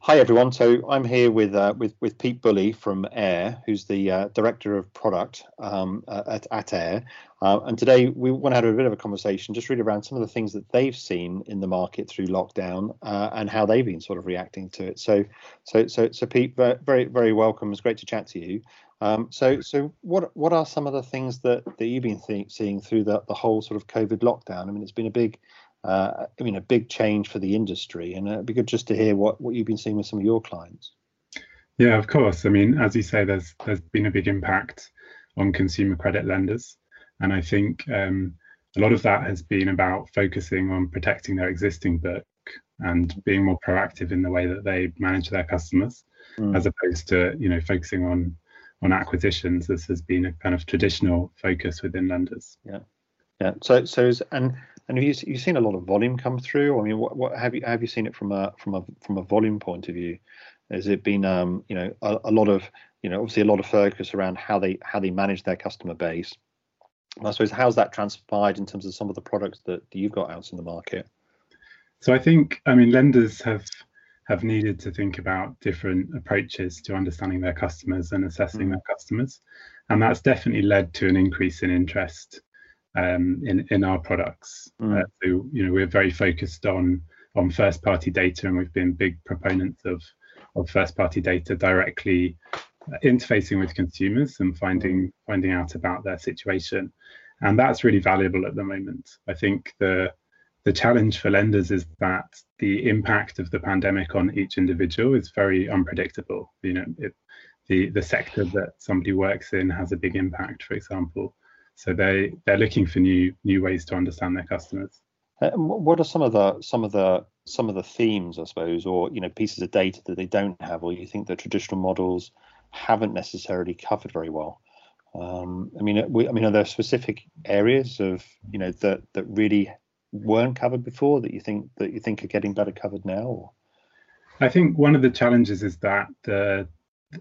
Hi everyone. So I'm here with uh, with with Pete Bulley from Aire, who's the uh, director of product um, at, at Aire. Uh, and today we want to have a bit of a conversation, just really around some of the things that they've seen in the market through lockdown uh, and how they've been sort of reacting to it. So, so, so, so Pete, very, very welcome. It's great to chat to you. Um, so, so what what are some of the things that that you've been th- seeing through the the whole sort of COVID lockdown? I mean, it's been a big uh, I mean, a big change for the industry. And it'd be good just to hear what, what you've been seeing with some of your clients. Yeah, of course. I mean, as you say, there's there's been a big impact on consumer credit lenders, and I think um, a lot of that has been about focusing on protecting their existing book and being more proactive in the way that they manage their customers, mm. as opposed to you know focusing on on acquisitions. This has been a kind of traditional focus within lenders. Yeah, yeah. So so and and have you you seen a lot of volume come through? I mean, what, what have you have you seen it from a from a from a volume point of view? Has it been um, you know a, a lot of you know obviously a lot of focus around how they how they manage their customer base? I suppose how's that transpired in terms of some of the products that, that you've got out in the market? So I think I mean lenders have have needed to think about different approaches to understanding their customers and assessing mm. their customers, and that's definitely led to an increase in interest um, in in our products. Mm. Uh, so you know we're very focused on on first party data, and we've been big proponents of of first party data directly interfacing with consumers and finding finding out about their situation, and that's really valuable at the moment. I think the the challenge for lenders is that the impact of the pandemic on each individual is very unpredictable. You know, it, the the sector that somebody works in has a big impact, for example. So they they're looking for new new ways to understand their customers. Uh, what are some of the some of the some of the themes, I suppose, or you know pieces of data that they don't have, or you think the traditional models haven't necessarily covered very well? Um, I mean, we, I mean, are there specific areas of you know that that really weren't covered before that you think that you think are getting better covered now? Or? I think one of the challenges is that the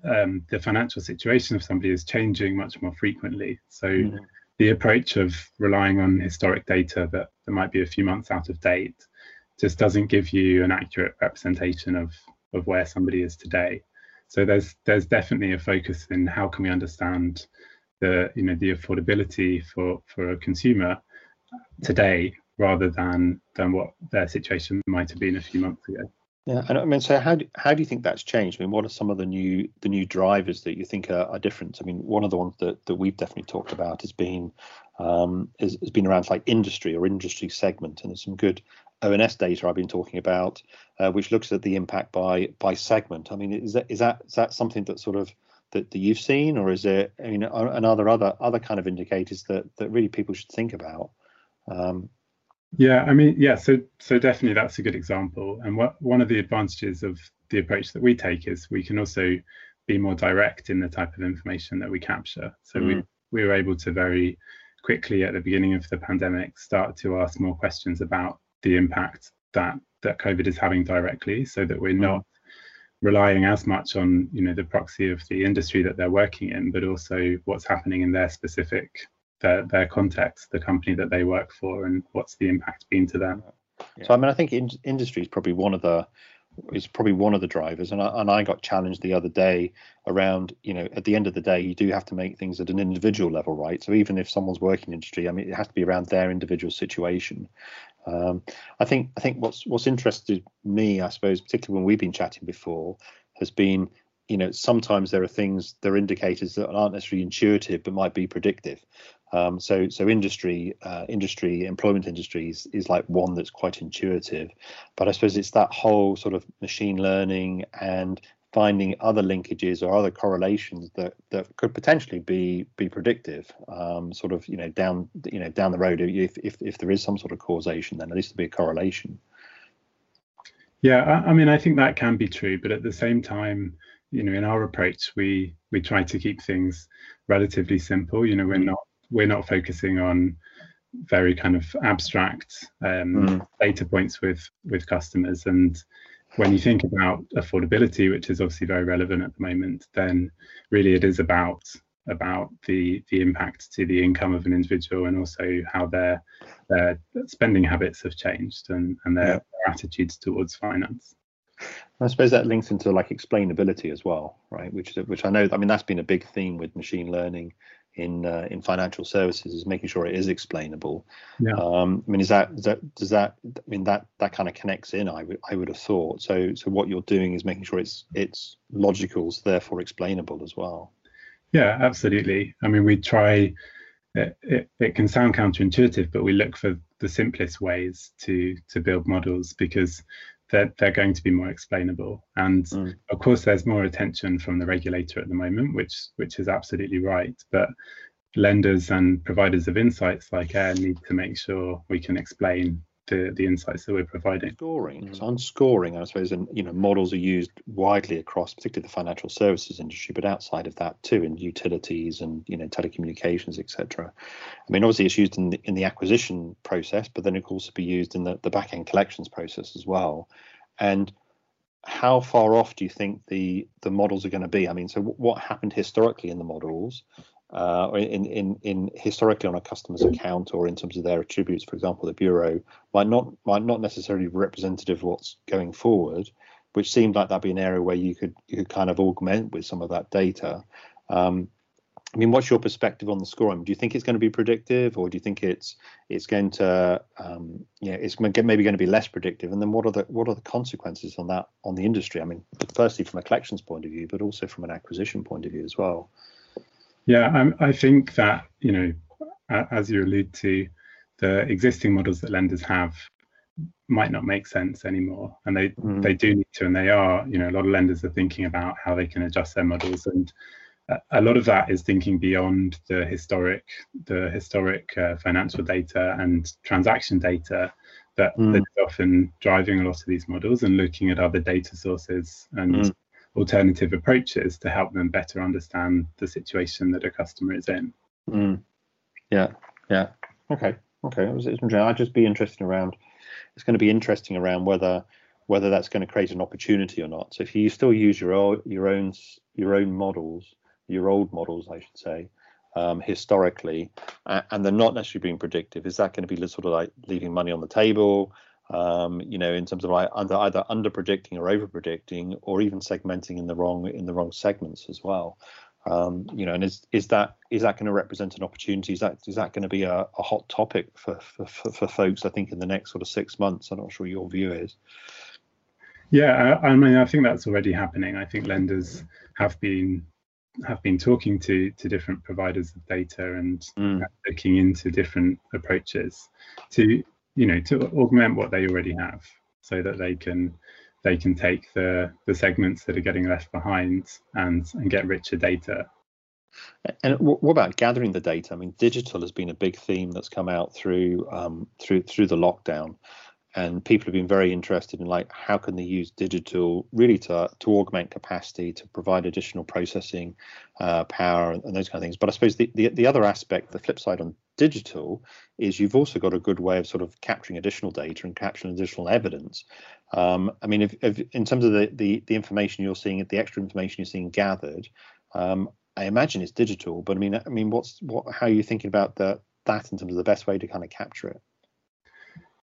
um, the financial situation of somebody is changing much more frequently. So mm-hmm the approach of relying on historic data that, that might be a few months out of date just doesn't give you an accurate representation of of where somebody is today. So there's there's definitely a focus in how can we understand the you know the affordability for for a consumer today rather than than what their situation might have been a few months ago. Yeah, and I mean, so how do, how do you think that's changed? I mean, what are some of the new the new drivers that you think are, are different? I mean, one of the ones that, that we've definitely talked about has been um, has, has been around like industry or industry segment, and there's some good ONS data I've been talking about, uh, which looks at the impact by by segment. I mean, is that is that is that something that sort of that, that you've seen, or is it? I mean, and are there other other kind of indicators that that really people should think about? Um, yeah, I mean, yeah, so so definitely that's a good example. And what one of the advantages of the approach that we take is we can also be more direct in the type of information that we capture. So mm. we we were able to very quickly at the beginning of the pandemic start to ask more questions about the impact that that COVID is having directly, so that we're mm. not relying as much on you know the proxy of the industry that they're working in, but also what's happening in their specific their, their context, the company that they work for, and what's the impact been to them. Yeah. So I mean, I think in, industry is probably one of the is probably one of the drivers, and I, and I got challenged the other day around you know at the end of the day you do have to make things at an individual level, right? So even if someone's working in industry, I mean, it has to be around their individual situation. Um, I think I think what's what's interested me, I suppose, particularly when we've been chatting before, has been you know sometimes there are things there are indicators that aren't necessarily intuitive but might be predictive. Um, so so industry uh, industry employment industries is like one that's quite intuitive, but I suppose it's that whole sort of machine learning and finding other linkages or other correlations that that could potentially be be predictive um, sort of you know down you know down the road if, if if there is some sort of causation then at least there'll be a correlation. Yeah I, I mean i think that can be true but at the same time you know in our approach we we try to keep things relatively simple you know we're not we're not focusing on very kind of abstract um, mm. data points with with customers and when you think about affordability which is obviously very relevant at the moment then really it is about about the the impact to the income of an individual and also how their their spending habits have changed and and their, yeah. their attitudes towards finance I suppose that links into like explainability as well, right? Which which I know, I mean, that's been a big theme with machine learning in uh, in financial services is making sure it is explainable. Yeah. Um, I mean, is that, is that does that I mean that that kind of connects in? I would I would have thought. So so what you're doing is making sure it's it's logical, so therefore explainable as well. Yeah, absolutely. I mean, we try. It, it, it can sound counterintuitive, but we look for the simplest ways to to build models because they're, they're going to be more explainable. And mm. of course, there's more attention from the regulator at the moment, which which is absolutely right. But lenders and providers of insights like Aire need to make sure we can explain the, the insights that we're providing. Scoring. Mm. So on scoring, I suppose, and you know, models are used widely across, particularly the financial services industry, but outside of that too, in utilities and you know, telecommunications, etc. I mean, obviously, it's used in the, in the acquisition process, but then it can also be used in the, the back end collections process as well. And how far off do you think the the models are going to be? I mean, so what happened historically in the models, uh, in, in, in historically on a customer's account or in terms of their attributes, for example, the bureau might not might not necessarily be representative of what's going forward, which seemed like that'd be an area where you could you could kind of augment with some of that data. Um, I mean, what's your perspective on the scoring? Do you think it's going to be predictive, or do you think it's it's going to, um, you know, it's maybe going to be less predictive? And then what are the what are the consequences on that on the industry? I mean, firstly from a collections point of view, but also from an acquisition point of view as well. Yeah, I, I think that you know, as you allude to, the existing models that lenders have might not make sense anymore, and they mm. they do need to, and they are. You know, a lot of lenders are thinking about how they can adjust their models, and a lot of that is thinking beyond the historic the historic uh, financial data and transaction data that, mm. that is often driving a lot of these models, and looking at other data sources and mm alternative approaches to help them better understand the situation that a customer is in. Mm. Yeah, yeah. Okay, okay. Interesting. I'd just be interested around. It's going to be interesting around whether whether that's going to create an opportunity or not. So if you still use your your own your own models, your old models, I should say, um, historically, and they're not necessarily being predictive, is that going to be sort of like leaving money on the table? Um, you know, in terms of like under, either under predicting or over predicting, or even segmenting in the wrong in the wrong segments as well. Um, you know, and is is that is that going to represent an opportunity? Is that is that going to be a, a hot topic for, for, for for folks? I think in the next sort of six months. I'm not sure your view is. Yeah, I, I mean, I think that's already happening. I think lenders have been have been talking to to different providers of data and mm. looking into different approaches to you know to augment what they already have so that they can they can take the the segments that are getting left behind and and get richer data and what about gathering the data? I mean, digital has been a big theme that's come out through um, through through the lockdown, and people have been very interested in like how can they use digital really to to augment capacity, to provide additional processing uh, power, and, and, those kind of things. But I suppose the, the the other aspect, the flip side on digital is you've also got a good way of sort of capturing additional data and capturing additional evidence. Um, I mean, if, if, in terms of the, the, the information you're seeing, the extra information you're seeing gathered, um, I imagine it's digital. But I mean, I mean, what's what? How are you thinking about the, that in terms of the best way to kind of capture it?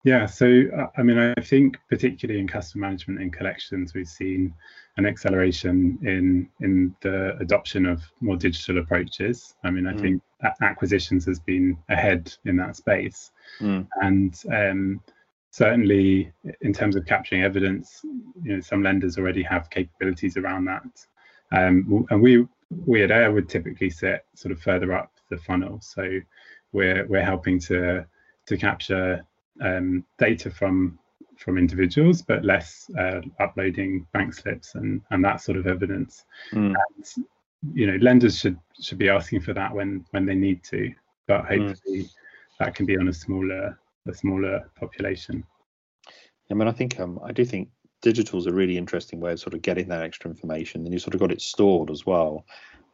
Yeah, so uh, I mean, I think particularly in customer management and collections, we've seen an acceleration in in the adoption of more digital approaches. I mean, I mm. think acquisitions has been ahead in that space, mm. and um, certainly in terms of capturing evidence, you know, some lenders already have capabilities around that, um, and we we at Aire would typically sit sort of further up the funnel, so we're we're helping to to capture um, data from from individuals, but less uh, uploading bank slips and and that sort of evidence. Mm. And, you know, lenders should should be asking for that when when they need to, but hmm. hopefully mm. that can be on a smaller a smaller population. I mean, I think um, I do think digital is a really interesting way of sort of getting that extra information. And you sort of got it stored as well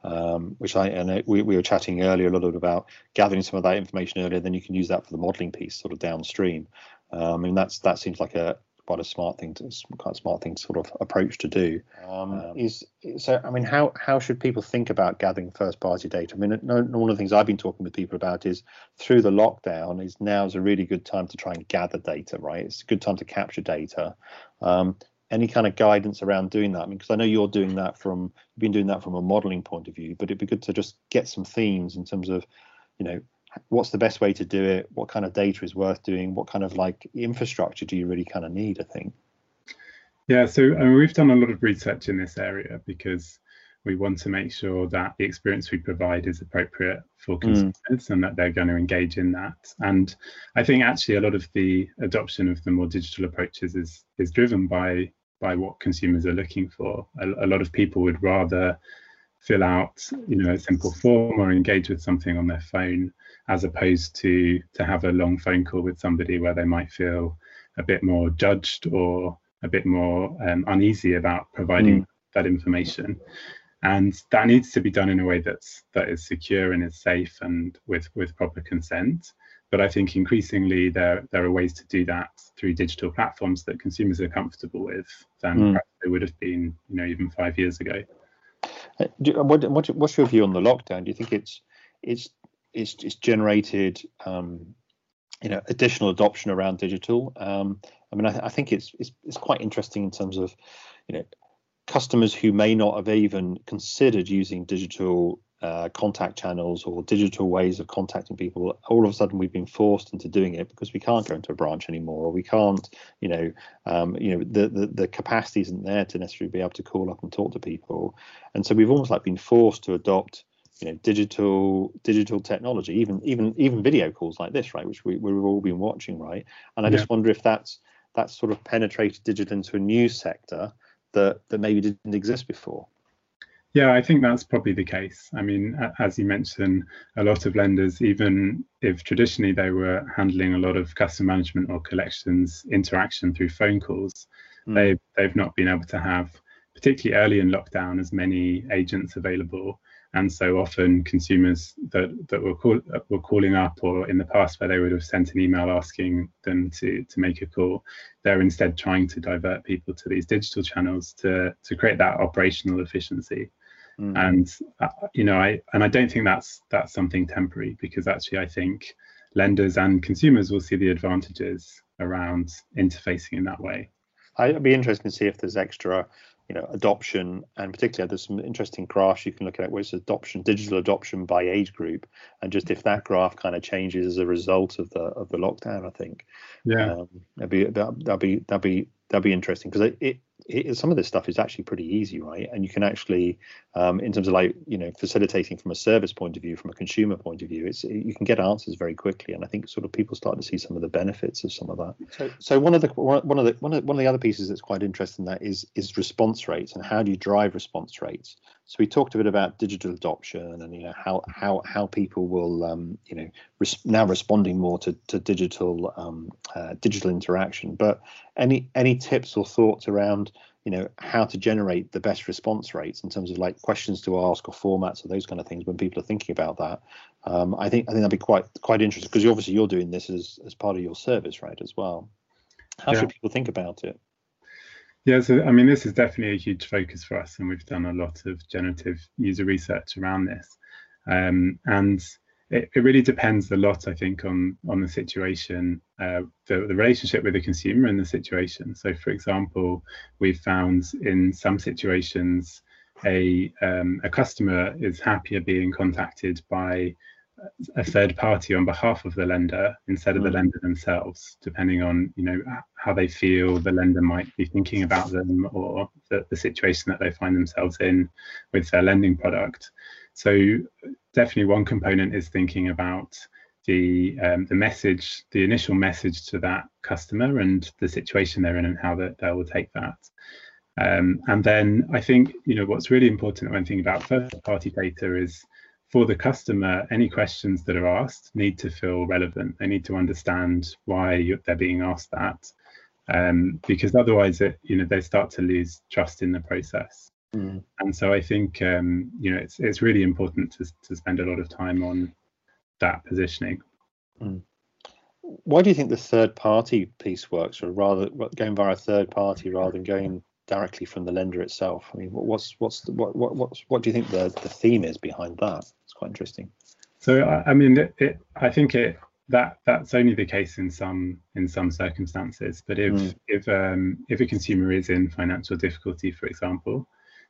um, which I and we, we were chatting earlier a little bit about gathering some of that information earlier. Then you can use that for the modelling piece, sort of downstream. Um, and that's that seems like a quite a smart thing to quite smart thing sort of approach to do. Um, um, is so I mean, how how should people think about gathering first party data? I mean, one of the things I've been talking with people about is through the lockdown is now is a really good time to try and gather data. Right, it's a good time to capture data. Um, any kind of guidance around doing that? I mean, because I know you're doing that from you've been doing that from a modeling point of view, but it'd be good to just get some themes in terms of, you know, what's the best way to do it? What kind of data is worth doing? What kind of like infrastructure do you really kind of need? I think. Yeah, so I mean, we've done a lot of research in this area because we want to make sure that the experience we provide is appropriate for hmm. consumers mm. and that they're going to engage in that. And I think actually a lot of the adoption of the more digital approaches is is driven by by what consumers are looking for. A, a lot of people would rather fill out you know a simple form or engage with something on their phone as opposed to to have a long phone call with somebody where they might feel a bit more judged or a bit more um, uneasy about providing mm. that information and that needs to be done in a way that's that is secure and is safe and with with proper consent but i think increasingly there there are ways to do that through digital platforms that consumers are comfortable with than mm. they would have been you know even five years ago. Uh, do, what, what, what's your view on the lockdown? Do you think it's it's it's, it's generated um, you know additional adoption around digital? Um, i mean I, I think it's, it's it's quite interesting in terms of you know customers who may not have even considered using digital uh, contact channels or digital ways of contacting people all of a sudden we've been forced into doing it because we can't go into a branch anymore or we can't you know um, you know the, the the capacity isn't there to necessarily be able to call up and talk to people and so we've almost like been forced to adopt you know digital digital technology even even even video calls like this right which we, we've all been watching right and i yeah. just wonder if that's that's sort of penetrated digital into a new sector that that maybe didn't exist before. Yeah, I think that's probably the case. I mean, as you mentioned, a lot of lenders, even if traditionally they were handling a lot of customer management or collections interaction through phone calls, mm. they they've not been able to have, particularly early in lockdown, as many agents available and so often consumers that that were call, were calling up or in the past where they would have sent an email asking them to to make a call they're instead trying to divert people to these digital channels to to create that operational efficiency mm. and uh, you know i and i don't think that's that's something temporary because actually i think lenders and consumers will see the advantages around interfacing in that way. I'd be interested to see if there's extra you know adoption and particularly there's some interesting graphs you can look at where it's adoption digital adoption by age group and just if that graph kind of changes as a result of the of the lockdown i think. Yeah. Um, that'd be that, that'd be that'd be that'd be interesting because it, it, it, some of this stuff is actually pretty easy, right? And you can actually, um, in terms of like you know facilitating from a service point of view, from a consumer point of view, it's you can get answers very quickly. And I think sort of people start to see some of the benefits of some of that. So, so one of the one of the one of, one of the other pieces that's quite interesting that is is response rates and how do you drive response rates. So we talked a bit about digital adoption and you know how how how people will um, you know res- now responding more to to digital um, uh, digital interaction. But any any tips or thoughts around you know how to generate the best response rates in terms of like questions to ask or formats or those kind of things when people are thinking about that? Um, I think I think that'd be quite quite interesting because obviously you're doing this as as part of your service, right? As well. How yeah. should people think about it? Yeah, so I mean, this is definitely a huge focus for us, and we've done a lot of generative user research around this. Um, and it, it, really depends a lot, I think, on on the situation, uh, the, the relationship with the consumer and the situation. So, for example, we've found in some situations a um, a customer is happier being contacted by a third party on behalf of the lender instead of the hmm. lender themselves, depending on you know how they feel the lender might be thinking about them or the, the situation that they find themselves in with their lending product. So definitely one component is thinking about the um, the message, the initial message to that customer and the situation they're in and how that they will take that. Um, and then I think you know what's really important when thinking about first party data is for the customer, any questions that are asked need to feel relevant. They need to understand why they're being asked that, um, because otherwise, it, you know, they start to lose trust in the process. Mm. And so I think um, you know it's it's really important to to spend a lot of time on that positioning. Mm. Why do you think the third party piece works, or rather going via a third party rather than going directly from the lender itself? I mean, what's what's the, what what what's, what do you think the the theme is behind that? It's quite interesting. So I, mean, it, it, I think it that that's only the case in some in some circumstances. But if mm. if um, if a consumer is in financial difficulty, for example,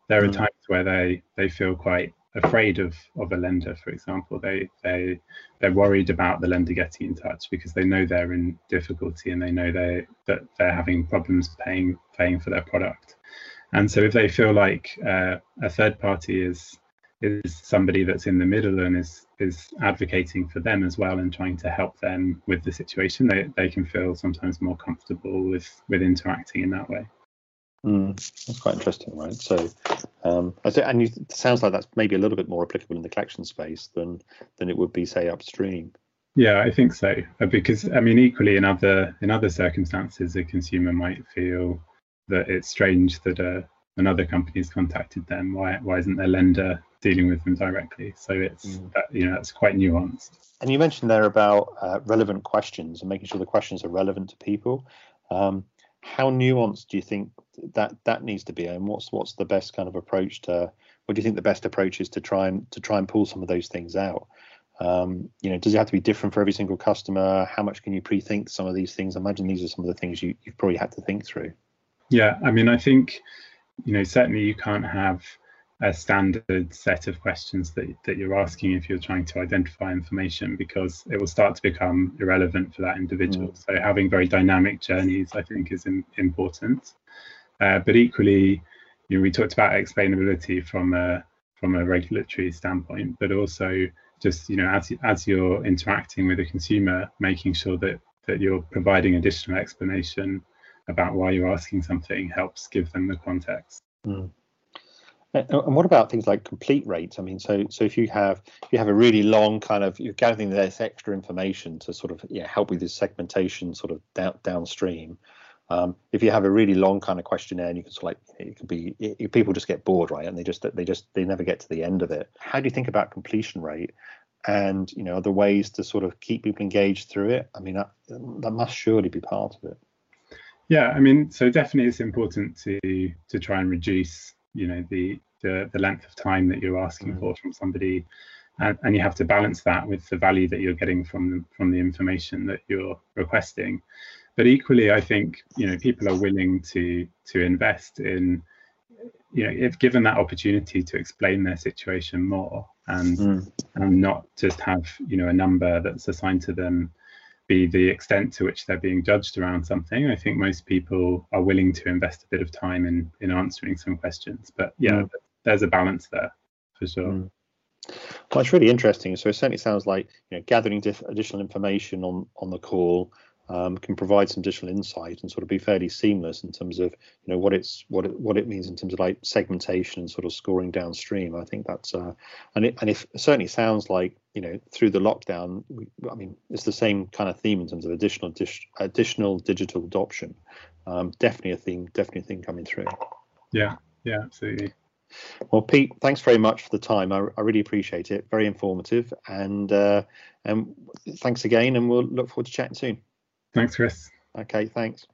there are mm. times where they they feel quite afraid of of a lender. For example, they they they're worried about the lender getting in touch because they know they're in difficulty and they know they that they're having problems paying paying for their product. And so if they feel like uh, a third party is is somebody that's in the middle and is is advocating for them as well and trying to help them with the situation they, they can feel sometimes more comfortable with with interacting in that way mm, that's quite interesting right so um and you, it sounds like that's maybe a little bit more applicable in the collection space than than it would be say upstream yeah i think so uh, because i mean equally in other in other circumstances a consumer might feel that it's strange that a uh, another company's contacted them why why isn't their lender dealing with them directly. So it's mm. that, you know it's quite nuanced. And you mentioned there about uh, relevant questions and making sure the questions are relevant to people. Um, how nuanced do you think that that needs to be, and what's what's the best kind of approach to? What do you think the best approach is to try and to try and pull some of those things out? Um, you know, does it have to be different for every single customer? How much can you pre-think some of these things? I imagine these are some of the things you, you've probably had to think through. Yeah, I mean, I think you know certainly you can't have a standard set of questions that, that you're asking if you're trying to identify information because it will start to become irrelevant for that individual. Mm. So having very dynamic journeys, I think, is in, important. Uh, but equally, you know, we talked about explainability from a from a regulatory standpoint, but also just you know as as you're interacting with a consumer, making sure that that you're providing additional explanation about why you're asking something helps give them the context. Mm. And what about things like complete rates? I mean, so so if you have if you have a really long kind of you're gathering this extra information to sort of yeah help with this segmentation sort of down, downstream. Um, if you have a really long kind of questionnaire, and you can sort of like it could be it, people just get bored, right? And they just they just they never get to the end of it. How do you think about completion rate? And you know, other ways to sort of keep people engaged through it. I mean, that that must surely be part of it. Yeah, I mean, so definitely it's important to to try and reduce you know the the, the length of time that you're asking mm. for from somebody and, and, you have to balance that with the value that you're getting from from the information that you're requesting but equally i think you know people are willing to to invest in you know if given that opportunity to explain their situation more and mm. and not just have you know a number that's assigned to them be the extent to which they're being judged around something. I think most people are willing to invest a bit of time in in answering some questions. But yeah, mm. There's a balance there for sure. Mm. Well, it's really interesting. So it certainly sounds like you know gathering diff- additional information on on the call, um, can provide some additional insight and sort of be fairly seamless in terms of you know what it's what it, what it means in terms of like segmentation and sort of scoring downstream. I think that's uh, and it and it certainly sounds like you know through the lockdown. We, I mean, it's the same kind of theme in terms of additional additional digital adoption. Um, definitely a theme. Definitely a thing coming through. Yeah. Yeah. Absolutely. Well, Pete, thanks very much for the time. I, I really appreciate it. Very informative, and uh, and thanks again. And we'll look forward to chatting soon. Thanks, Chris. Okay, thanks.